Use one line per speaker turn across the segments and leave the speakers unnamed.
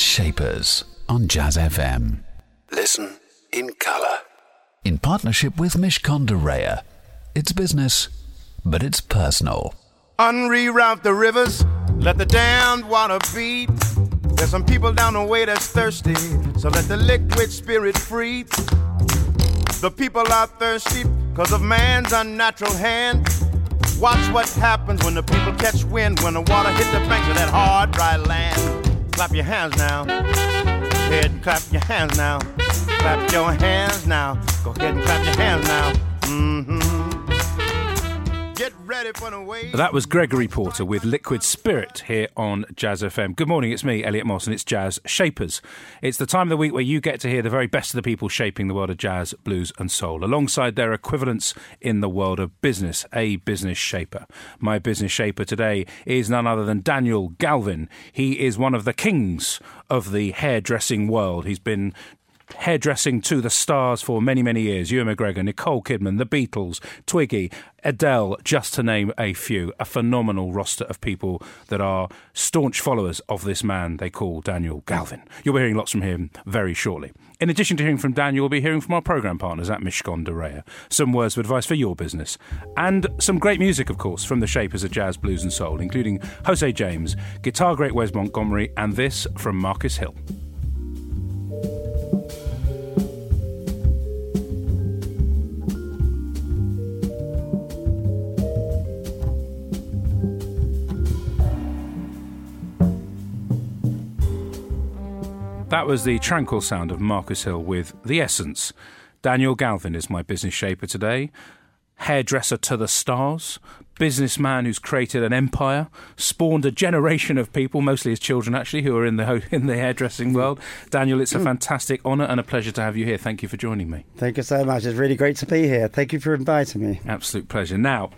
Shapers on Jazz FM.
Listen in color.
In partnership with Mishcon de Reya. It's business, but it's personal.
Unreroute the rivers, let the damned water beat. There's some people down the way that's thirsty, so let the liquid spirit free. The people are thirsty because of man's unnatural hand. Watch what happens when the people catch wind, when the water hits the banks of that hard, dry land. Clap your hands now. Go ahead and clap your hands now. Clap your hands now. Go ahead and clap your hands now. Mm-hmm.
That was Gregory Porter with Liquid Spirit here on Jazz FM. Good morning, it's me, Elliot Moss, and it's Jazz Shapers. It's the time of the week where you get to hear the very best of the people shaping the world of jazz, blues, and soul, alongside their equivalents in the world of business, a business shaper. My business shaper today is none other than Daniel Galvin. He is one of the kings of the hairdressing world. He's been hairdressing to the stars for many, many years. Ewan McGregor, Nicole Kidman, The Beatles, Twiggy, Adele, just to name a few. A phenomenal roster of people that are staunch followers of this man they call Daniel Galvin. You'll be hearing lots from him very shortly. In addition to hearing from Daniel, we'll be hearing from our programme partners at Mishcon de Reya. Some words of advice for your business. And some great music, of course, from the shapers of jazz, blues and soul, including Jose James, guitar great Wes Montgomery, and this from Marcus Hill. That was the tranquil sound of Marcus Hill with The Essence. Daniel Galvin is my business shaper today. Hairdresser to the stars, businessman who's created an empire, spawned a generation of people, mostly his children actually, who are in the in the hairdressing world. Daniel, it's a hmm. fantastic honour and a pleasure to have you here. Thank you for joining me.
Thank you so much. It's really great to be here. Thank you for inviting me.
Absolute pleasure. Now,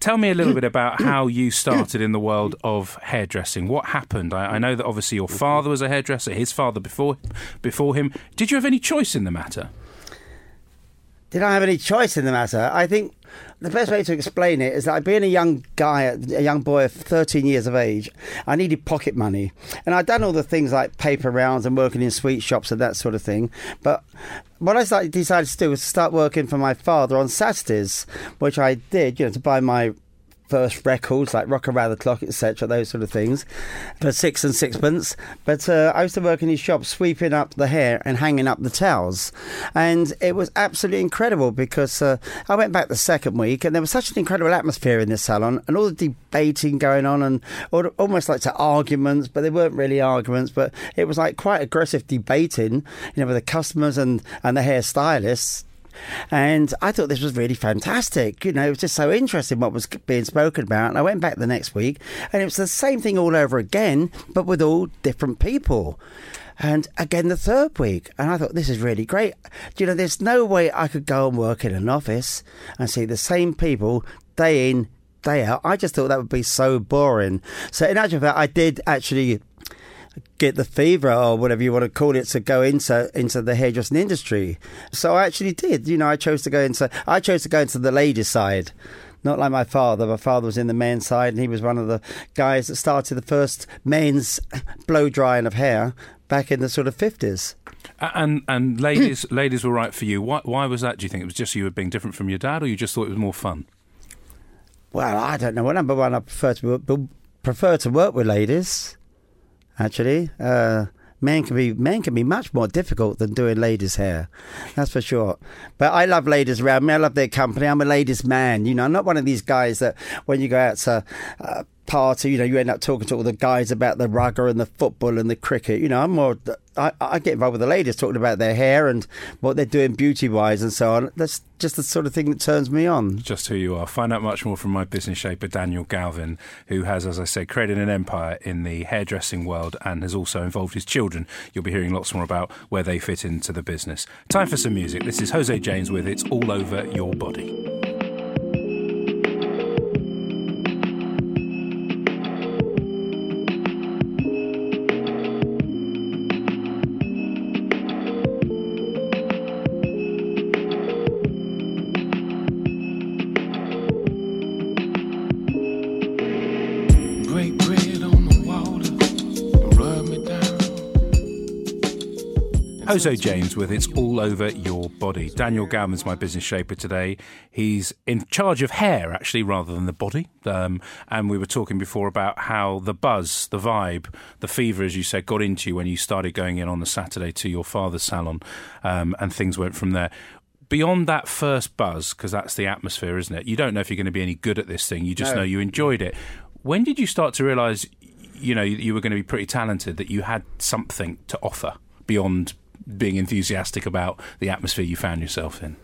Tell me a little bit about how you started in the world of hairdressing. What happened? I, I, know that obviously your father was a hairdresser, his father before before him. Did you have any choice in the matter?
Did I have any choice in the matter? I think the best way to explain it is that being a young guy, a young boy of 13 years of age, I needed pocket money. And I'd done all the things like paper rounds and working in sweet shops and that sort of thing. But what I decided to do was to start working for my father on Saturdays, which I did, you know, to buy my first records like Rock Around the Clock, etc., those sort of things, for six and sixpence. But uh, I used to work in his shop sweeping up the hair and hanging up the towels. And it was absolutely incredible because uh, I went back the second week and there was such an incredible atmosphere in this salon and all the debating going on and almost like to arguments, but they weren't really arguments, but it was like quite aggressive debating, you know, with the customers and, and the hairstylists and I thought this was really fantastic. You know, it was just so interesting what was being spoken about. And I went back the next week and it was the same thing all over again, but with all different people and again the third week. And I thought, this is really great. You know, there's no way I could go and work in an office and see the same people day in, day out. I just thought that would be so boring. So, in actual fact, I did actually get the fever or whatever you want to call it to go into into the hairdressing industry. So I actually did. You know, I chose to go into I chose to go into the ladies' side. Not like my father. My father was in the men's side, and he was one of the guys that started the first men's blow drying of hair back in the sort of fifties.
And and ladies ladies were right for you. Why why was that? Do you think it was just you were being different from your dad, or you just thought it was more fun?
Well, I don't know. Well, number one, I prefer to prefer to work with ladies actually. Uh, men can be men can be much more difficult than doing ladies' hair, that's for sure. But I love ladies around me. I love their company. I'm a ladies' man. You know, I'm not one of these guys that when you go out to. Uh, party, you know, you end up talking to all the guys about the rugger and the football and the cricket. You know, I'm more, I, I get involved with the ladies talking about their hair and what they're doing beauty wise and so on. That's just the sort of thing that turns me on.
Just who you are. Find out much more from my business shaper, Daniel Galvin, who has, as I said, created an empire in the hairdressing world and has also involved his children. You'll be hearing lots more about where they fit into the business. Time for some music. This is Jose James with It's All Over Your Body. Jose James with It's All Over Your Body. Daniel Galvin's my business shaper today. He's in charge of hair, actually, rather than the body. Um, and we were talking before about how the buzz, the vibe, the fever, as you said, got into you when you started going in on the Saturday to your father's salon um, and things went from there beyond that first buzz, because that's the atmosphere, isn't it? You don't know if you're going to be any good at this thing. You just
No.
know you enjoyed it. When did you start to realise, you know, you were going to be pretty talented, that you had something to offer beyond being enthusiastic about the atmosphere you found yourself in?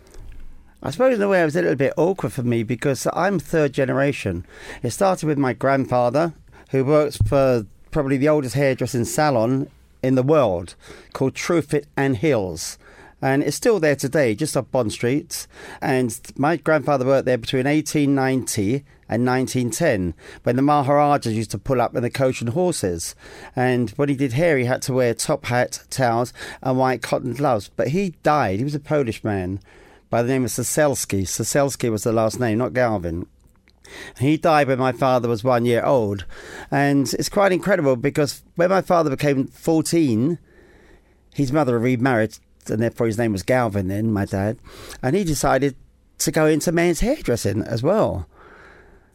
I suppose in a way it was a little bit awkward for me because I'm third generation. It started with my grandfather, who works for probably the oldest hairdressing salon in the world called Truefitt and Hills. And it's still there today, just off Bond Street. And my grandfather worked there between 1890 and 1910, when the Maharajas used to pull up in the coach and horses. And when he did hair, he had to wear top hat, towels, and white cotton gloves. But he died. He was a Polish man by the name of Saselski. Saselski was the last name, not Galvin. He died when my father was one year old. And it's quite incredible because when my father became 14, his mother remarried, and therefore his name was Galvin then, my dad. And he decided to go into men's hairdressing as well.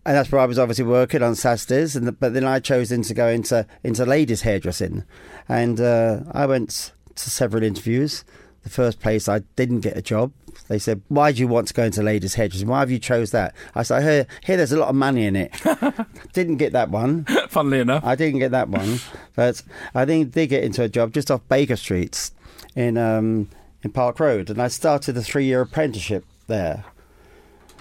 And that's where I was obviously working on Saturdays, and but then I chose then to go into into ladies hairdressing, and uh, I went to several interviews. The first place I didn't get a job. They said, "Why do you want to go into ladies hairdressing? Why have you chose that?" I said, "Here, hear there's a lot of money in it." didn't get that one.
Funnily enough.
I didn't get that one, but I think did get into a job just off Baker Street in um, in Park Road, and I started a three year apprenticeship there.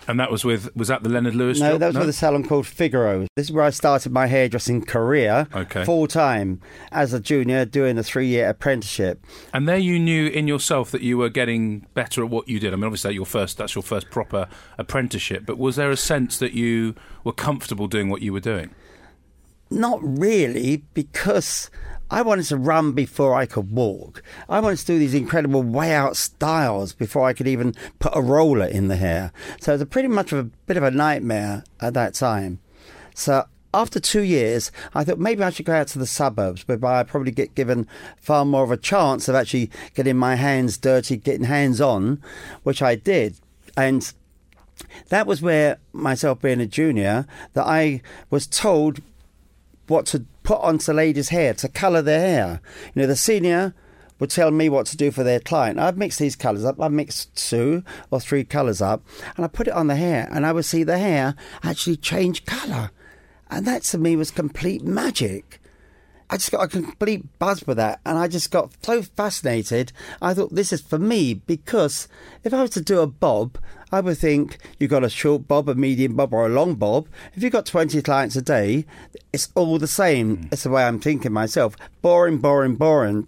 And that was with, was that the Leonard Lewis
No,
job?
that was with a salon called Figaro. This is where I started my hairdressing career,
Okay.
full time as a junior, doing a three year apprenticeship.
And there you knew in yourself that you were getting better at what you did. I mean, obviously, that your first, that's your first proper apprenticeship. But was there a sense that you were comfortable doing what you were doing?
Not really, because I wanted to run before I could walk. I wanted to do these incredible way out styles before I could even put a roller in the hair. So it was pretty much a bit of a nightmare at that time. So after two years, I thought maybe I should go out to the suburbs, whereby I'd probably get given far more of a chance of actually getting my hands dirty, getting hands on, which I did. And that was where myself being a junior, that I was told what to put onto ladies' hair to colour their hair. You know, the senior would tell me what to do for their client. I'd mix these colours up. I'd mix two or three colours up, and I put it on the hair, and I would see the hair actually change colour, and that to me was complete magic. I just got a complete buzz with that, and I just got so fascinated. I thought this is for me because if I was to do a bob, I would think you've got a short bob, a medium bob, or a long bob. If you've got 20 clients a day, it's all the same. Hmm. It's the way I'm thinking myself. Boring, boring, boring.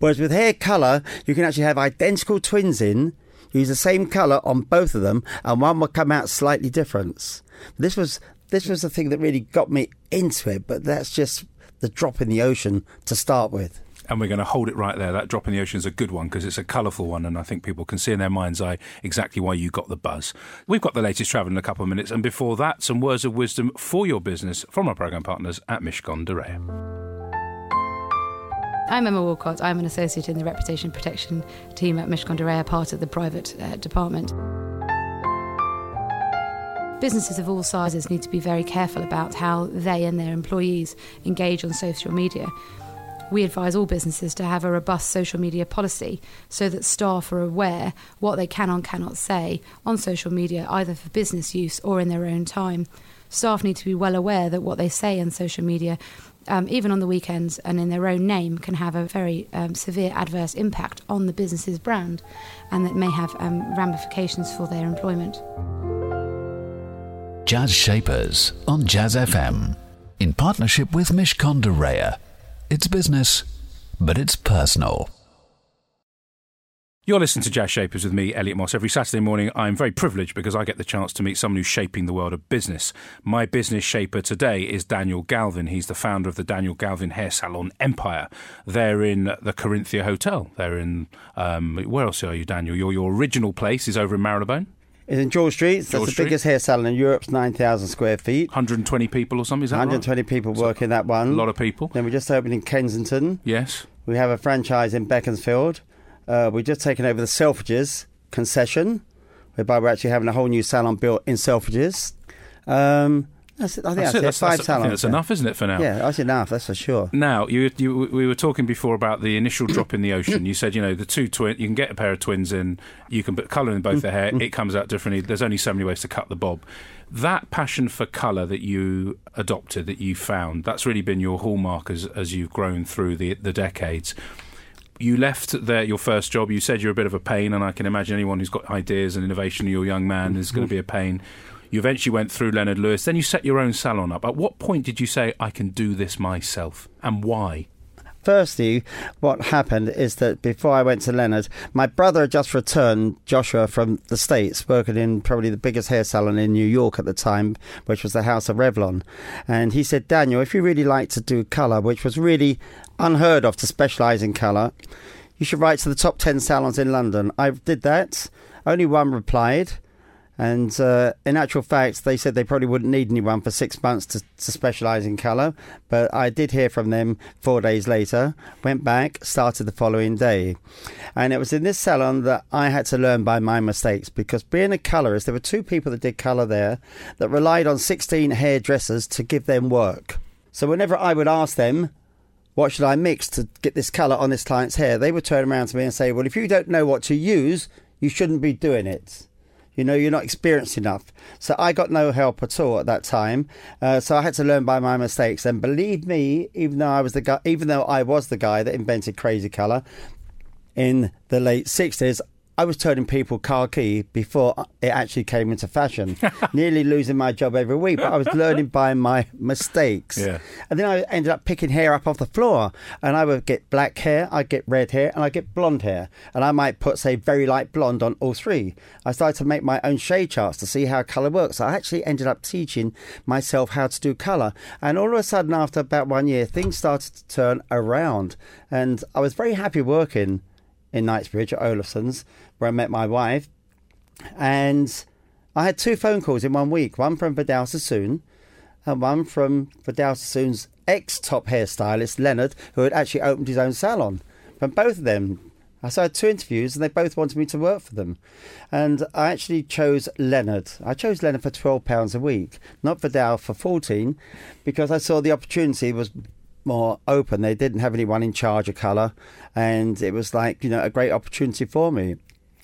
Whereas with hair colour, you can actually have identical twins in, use the same colour on both of them, and one will come out slightly different. This was this was the thing that really got me into it, but that's just the drop in the ocean to start with.
And we're going to hold it right there. That drop in the ocean is a good one because it's a colourful one, and I think people can see in their mind's eye exactly why you got the buzz. We've got the latest travel in a couple of minutes, and before that, some words of wisdom for your business from our programme partners at Mishcon de Reya.
I'm Emma Walcott. I'm an associate in the reputation protection team at Mishcon de Reya, part of the private uh, department. Businesses of all sizes need to be very careful about how they and their employees engage on social media. We advise all businesses to have a robust social media policy so that staff are aware what they can and cannot say on social media, either for business use or in their own time. Staff need to be well aware that what they say on social media, um, even on the weekends and in their own name, can have a very um, severe adverse impact on the business's brand and that may have um, ramifications for their employment.
Jazz Shapers on Jazz FM in partnership with Mishcon de Reya. It's business, but it's personal.
You're listening to Jazz Shapers with me, Elliot Moss. Every Saturday morning, I'm very privileged because I get the chance to meet someone who's shaping the world of business. My business shaper today is Daniel Galvin. He's the founder of the Daniel Galvin Hair Salon Empire. They're in the Corinthia Hotel. They're in, um, where else are you, Daniel? Your, your original place is over in Marylebone,
It's in George Street. That's the
Street.
biggest hair salon in Europe. It's 9,000 square feet.
120 people or something, is that
120
right?
people
So
work in that one.
A lot of people.
Then we just opened in Kensington.
Yes.
We have a franchise in Beaconsfield. Uh, we've just taken over the Selfridges concession, whereby we're actually having a whole new salon built in Selfridges. Um, that's. I think
That's
that's,
it. That's,
Five
that's, think that's
yeah.
enough, isn't it, for now?
Yeah, that's enough. That's for sure.
Now, you, you, we were talking before about the initial drop in the ocean. You said, you know, the two twin, you can get a pair of twins in, you can put colour in both the hair, it comes out differently. There's only so many ways to cut the bob. That passion for colour that you adopted, that you found, that's really been your hallmark as, as you've grown through the, the decades. You left there your first job. You said you're a bit of a pain, and I can imagine anyone who's got ideas and innovation, you're a young man, is going to be a pain. You eventually went through Leonard Lewis. Then you set your own salon up. At what point did you say, I can do this myself? And why?
Firstly, what happened is that before I went to Leonard, my brother had just returned, Joshua, from the States, working in probably the biggest hair salon in New York at the time, which was the House of Revlon. And he said, Daniel, if you really like to do colour, which was really unheard of to specialise in colour, you should write to the top 10 salons in London. I did that. Only one replied. And uh, in actual fact, they said they probably wouldn't need anyone for six months to, to specialise in colour. But I did hear from them four days later, went back, started the following day. And it was in this salon that I had to learn by my mistakes because being a colourist, there were two people that did colour there that relied on 16 hairdressers to give them work. So whenever I would ask them, what should I mix to get this colour on this client's hair? They would turn around to me and say, well, if you don't know what to use, you shouldn't be doing it. You know, you're not experienced enough. So I got no help at all at that time. Uh, so I had to learn by my mistakes. And believe me, even though I was the guy, even though I was the guy that invented crazy color in the late '60s, I was turning people khaki before it actually came into fashion. Nearly losing my job every week, but I was learning by my mistakes.
Yeah.
And then I ended up picking hair up off the floor. And I would get black hair, I'd get red hair, and I'd get blonde hair. And I might put, say, very light blonde on all three. I started to make my own shade charts to see how colour works. I actually ended up teaching myself how to do colour. And all of a sudden, after about one year, things started to turn around. And I was very happy working in Knightsbridge at Olafson's, where I met my wife. And I had two phone calls in one week one from Vidal Sassoon and one from Vidal Sassoon's ex top hairstylist, Leonard, who had actually opened his own salon. From both of them, I had two interviews and they both wanted me to work for them. And I actually chose Leonard. I chose Leonard for £12 a week, not Vidal for 14 because I saw the opportunity was more open. They didn't have anyone in charge of colour and it was like, you know, a great opportunity for me.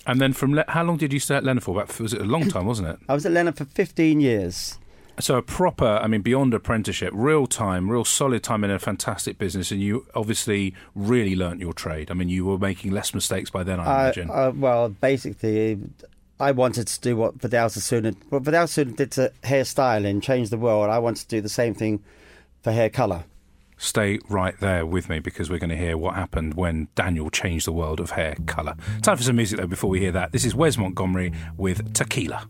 And then from Le- how long did you stay at Leonard for? About, was it a long time, wasn't it?
I was at Leonard for 15 years.
So a proper, I mean, beyond apprenticeship, real time, real solid time in a fantastic business, and you obviously really learnt your trade. I mean, you were making less mistakes by then, I
I,
imagine.
uh, well, basically, I wanted to do what Vidal Sassoon what Vidal Sassoon did to hairstyling, change the world. I wanted to do the same thing for hair colour.
Stay right there with me because we're going to hear what happened when Daniel changed the world of hair colour. Time for some music though. Before we hear that, this is Wes Montgomery with Tequila.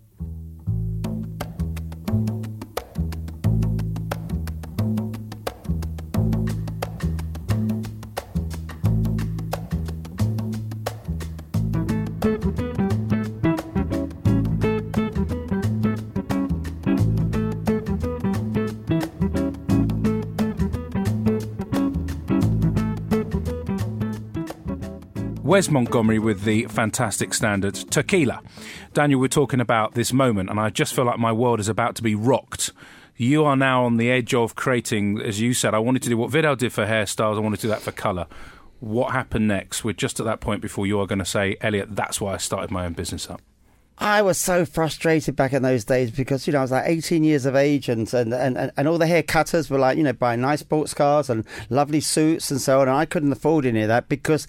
Wes Montgomery with the fantastic standard Tequila. Daniel, we're talking about this moment, and I just feel like my world is about to be rocked. You are now on the edge of creating, as you said, I wanted to do what Vidal did for hairstyles, I wanted to do that for colour. What happened next? We're just at that point before you are going to say, Elliot, that's why I started my own business up.
I was so frustrated back in those days because, you know, I was like 18 years of age and, and, and, and all the hair cutters were like, you know, buying nice sports cars and lovely suits and so on. And I couldn't afford any of that because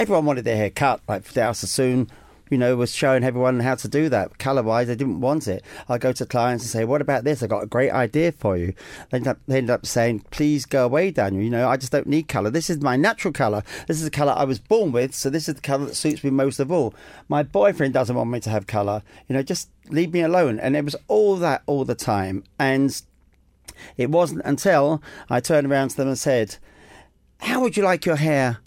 everyone wanted their hair cut. Like Vidal Sassoon, you know, was showing everyone how to do that. Colour wise, they didn't want it. I go to clients and say, What about this? I got a great idea for you. They end, up, they end up saying, Please go away, Daniel. You know, I just don't need colour. This is my natural colour. This is the colour I was born with. So this is the colour that suits me most of all. My boyfriend doesn't want me to have colour. You know, just leave me alone. And it was all that all the time. And it wasn't until I turned around to them and said, How would you like your hair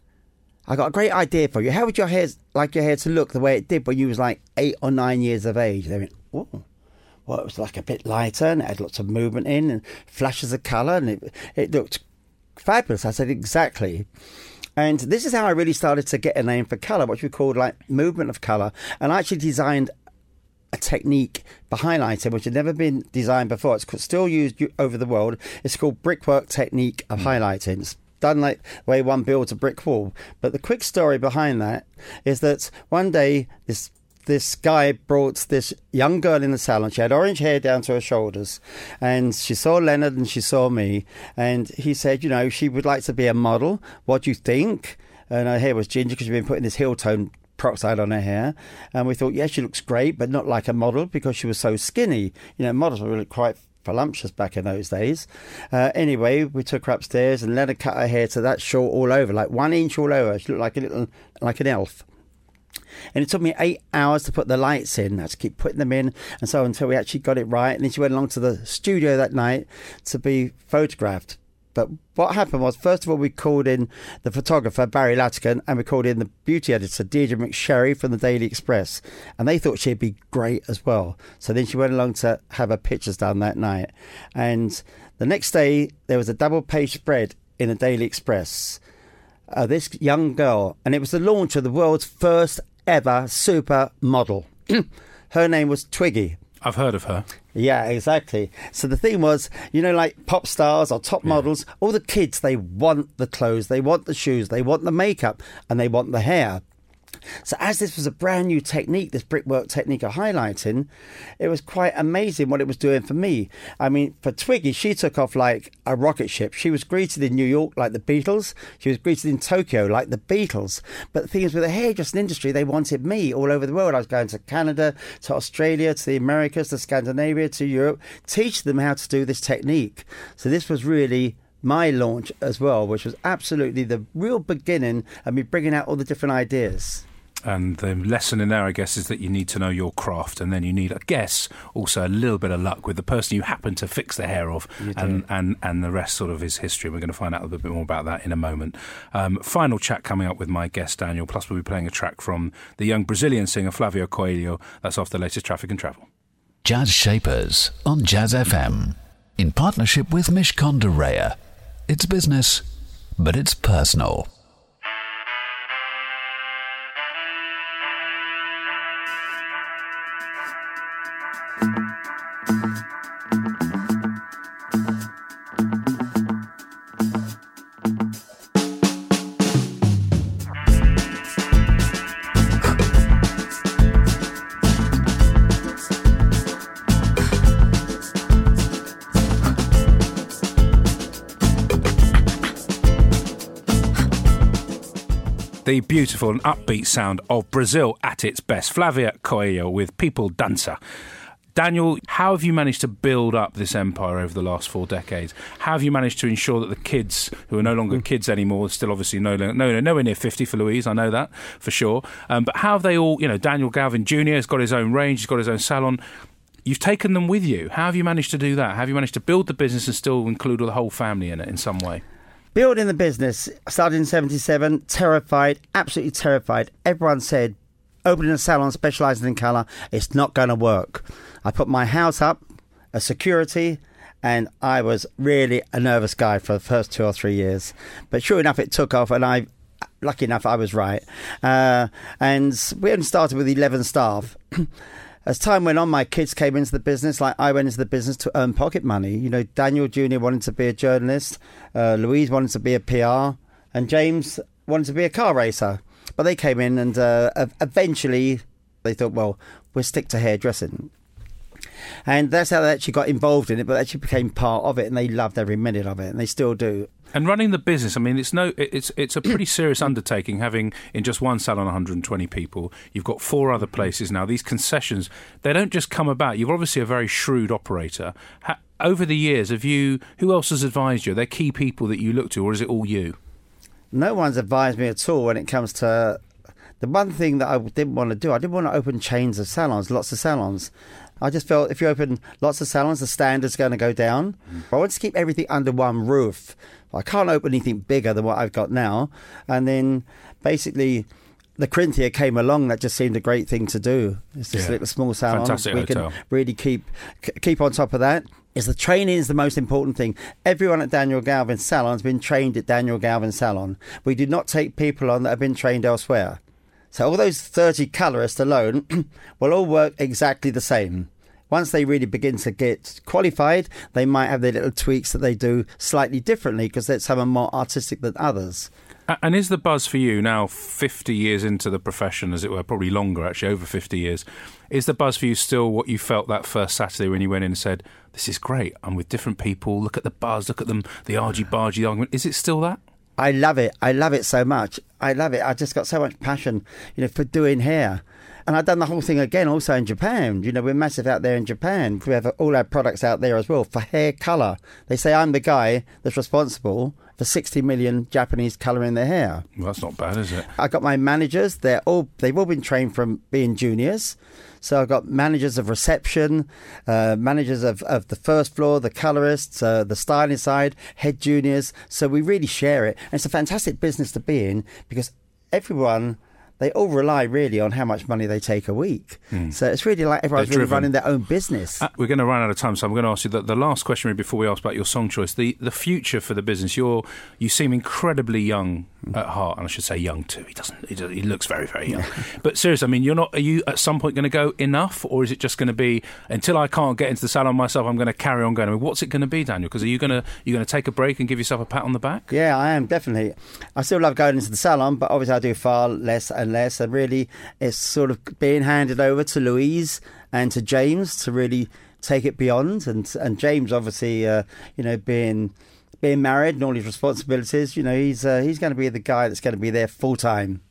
I got a great idea for you. How would your hair like your hair to look the way it did when you was like eight or nine years of age? They went, oh, well, it was like a bit lighter and it had lots of movement in and flashes of colour and it, it looked fabulous. I said, exactly. And this is how I really started to get a name for colour, which we called like movement of colour. And I actually designed a technique for highlighting which had never been designed before. It's still used over the world. It's called brickwork technique of hmm. highlighting. It's done like the way one builds a brick wall. But the quick story behind that is that one day this this guy brought this young girl in the salon. She had orange hair down to her shoulders, and she saw Leonard and she saw me. And he said, "You know, she would like to be a model. What do you think?" And her hair was ginger because she'd been putting this Hiltone peroxide on her hair. And we thought, yeah, she looks great, but not like a model because she was so skinny. You know, models were really quite voluptuous back in those days. Uh, anyway, we took her upstairs and let her cut her hair to that short all over, like one inch all over. She looked like a little, like an elf. And it took me eight hours to put the lights in. I had to keep putting them in and so until we actually got it right. And then she went along to the studio that night to be photographed. But what happened was, first of all, we called in the photographer, Barry Lategan, and we called in the beauty editor, Deirdre McSharry from the Daily Express. And they thought she'd be great as well. So then she went along to have her pictures done that night. And the next day, there was a double page spread in the Daily Express. Uh, this young girl, and it was the launch of the world's first ever supermodel. her name was Twiggy.
I've heard of her.
Yeah, exactly. So the thing was, you know, like pop stars or top models, all the kids, they want the clothes, they want the shoes, they want the makeup, and they want the hair. So, as this was a brand new technique, this brickwork technique of highlighting, it was quite amazing what it was doing for me. I mean, for Twiggy, she took off like a rocket ship. She was greeted in New York like the Beatles. She was greeted in Tokyo like the Beatles. But the thing is, with the hairdressing industry, they wanted me all over the world. I was going to Canada, to Australia, to the Americas, to Scandinavia, to Europe, teach them how to do this technique. So, this was really my launch as well, which was absolutely the real beginning of me bringing out all the different ideas.
And the lesson in there, I guess, is that you need to know your craft, and then you need, I guess, also a little bit of luck with the person you happen to fix the hair of, and, and and the rest sort of is history. We're going to find out a little bit more about that in a moment. Um, final chat coming up with my guest Daniel. Plus, we'll be playing a track from the young Brazilian singer Flavia Coelho. That's off the latest Traffic and Travel.
Jazz Shapers on Jazz FM. In partnership with Mishcon de Reya. It's business, but it's personal.
The beautiful and upbeat sound of Brazil at its best. Flavia Coelho with People Dancer. Daniel, how have you managed to build up this empire over the last four decades? How have you managed to ensure that the kids, who are no longer kids anymore, still obviously no, no, no, nowhere near 50 for Louise, I know that for sure. Um, but how have they all, you know, Daniel Galvin Jr. has got his own range, he's got his own salon. You've taken them with you. How have you managed to do that? How have you managed to build the business and still include the whole family in it in some way?
Building the business, started in 77, terrified, absolutely terrified. Everyone said, opening a salon specialising in colour, it's not going to work. I put my house up, a security, and I was really a nervous guy for the first two or three years. But sure enough, it took off, and I, lucky enough, I was right. Uh, and we only started with 11 staff. As time went on, my kids came into the business. Like I went into the business to earn pocket money. You know, Daniel Jr. wanted to be a journalist, uh, Louise wanted to be a PR, and James wanted to be a car racer. But they came in, and uh, eventually they thought, well, we'll stick to hairdressing. And that's how they actually got involved in it, but actually became part of it, and they loved every minute of it, and they still do.
And running the business, I mean, it's no, it's it's a pretty serious undertaking. Having in just one salon 120 people, you've got four other places now. These concessions, they don't just come about. You're obviously a very shrewd operator. Ha- over the years, have you? Who else has advised you? Are there key people that you look to, or is it all you?
no one's advised me at all when it comes to the one thing that I didn't want to do. I didn't want to open chains of salons, lots of salons. I just felt if you open lots of salons, the standard's going to go down. I want to keep everything under one roof. I can't open anything bigger than what I've got now. And then basically, the Corinthia came along. That just seemed a great thing to do. It's this
Yeah.
little small salon.
Fantastic
we
hotel.
can really keep keep on top of that. is the training is the most important thing. Everyone at Daniel Galvin Salon has been trained at Daniel Galvin Salon. We do not take people on that have been trained elsewhere. So all those 30 colourists alone will all work exactly the same. Once they really begin to get qualified, they might have their little tweaks that they do slightly differently because some are more artistic than others.
And is the buzz for you now, 50 years into the profession, as it were, probably longer actually, over 50 years, is the buzz for you still what you felt that first Saturday when you went in and said, This is great, I'm with different people, look at the buzz, look at them, the argy bargy argument? Is it still that?
I love it. I love it so much. I love it. I just got so much passion, you know, for doing hair. And I've done the whole thing again also in Japan. You know, we're massive out there in Japan. We have all our products out there as well for hair colour. They say I'm the guy that's responsible for 60 million Japanese colouring their hair.
Well, that's not bad, is it?
I got my managers. They're all they've all been trained from being juniors. So I've got managers of reception, uh, managers of, of the first floor, the colorists, uh, the styling side, head juniors. So we really share it. And it's a fantastic business to be in because everyone they all rely really on how much money they take a week. Mm. So it's really like everyone's really running their own business.
Uh, we're going to run out of time, so I'm going to ask you the, the last question before we ask about your song choice. The the future for the business. You're you seem incredibly young at heart, and I should say young too. He doesn't. He, he looks very very young. but seriously, I mean, you're not. Are you at some point going to go enough, or is it just going to be until I can't get into the salon myself? I'm going to carry on going. I mean, what's it going to be, Daniel? Because are you going to you going to take a break and give yourself a pat on the back?
Yeah, I am definitely. I still love going into the salon, but obviously I do far less less, and really it's sort of being handed over to Louise and to James to really take it beyond. And and James, obviously, uh, you know, being being married and all his responsibilities, you know, he's uh, he's going to be the guy that's going to be there full time.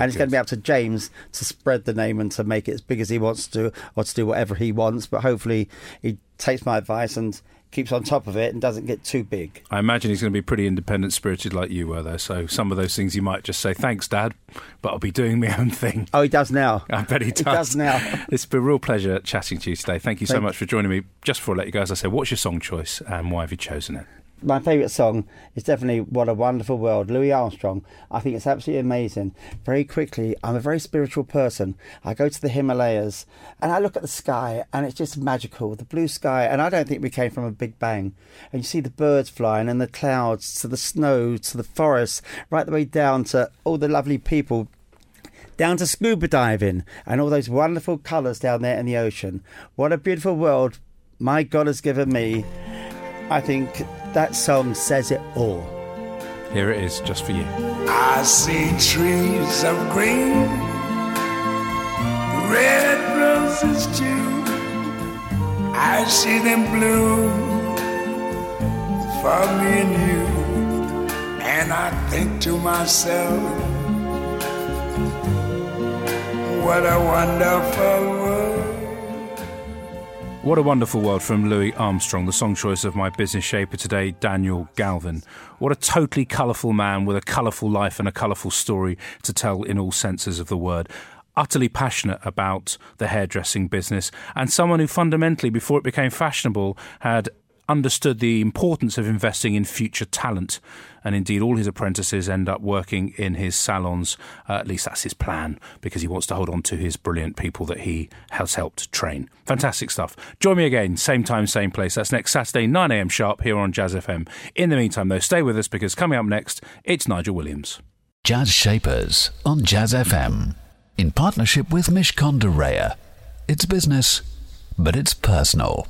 and it's going to be up to James to spread the name and to make it as big as he wants to, or to do whatever he wants. But hopefully, he takes my advice and keeps on top of it and doesn't get too big.
I imagine he's going to be pretty independent spirited like you were, though. So some of those things you might just say, "Thanks, Dad," but I'll be doing my own thing.
Oh, he does now.
I bet he does.
He does now.
it's been a real pleasure chatting to you today. Thank you so much for joining me. Just before I let you go, as I said, what's your song choice and why have you chosen it?
My favourite song is definitely What a Wonderful World, Louis Armstrong. I think it's absolutely amazing. Very quickly, I'm a very spiritual person. I go to the Himalayas and I look at the sky and it's just magical, the blue sky. And I don't think we came from a big bang. And you see the birds flying and the clouds to the snow to the forests, right the way down to all the lovely people down to scuba diving and all those wonderful colours down there in the ocean. What a beautiful world my God has given me. I think that song says it all.
Here it is, just for you.
I see trees of green, red roses too. I see them bloom for me and you. And I think to myself, what a wonderful world.
What a wonderful world from Louis Armstrong, the song choice of my business shaper today, Daniel Galvin. What a totally colourful man with a colourful life and a colourful story to tell in all senses of the word. Utterly passionate about the hairdressing business, and someone who fundamentally, before it became fashionable, had understood the importance of investing in future talent. And indeed, all his apprentices end up working in his salons. Uh, at least that's his plan, because he wants to hold on to his brilliant people that he has helped train. Fantastic stuff. Join me again, same time, same place. That's next Saturday, 9am sharp, here on Jazz FM. In the meantime, though, stay with us because coming up next, it's Nigel Williams.
Jazz Shapers on Jazz FM. In partnership with Mishcon de It's business, but it's personal.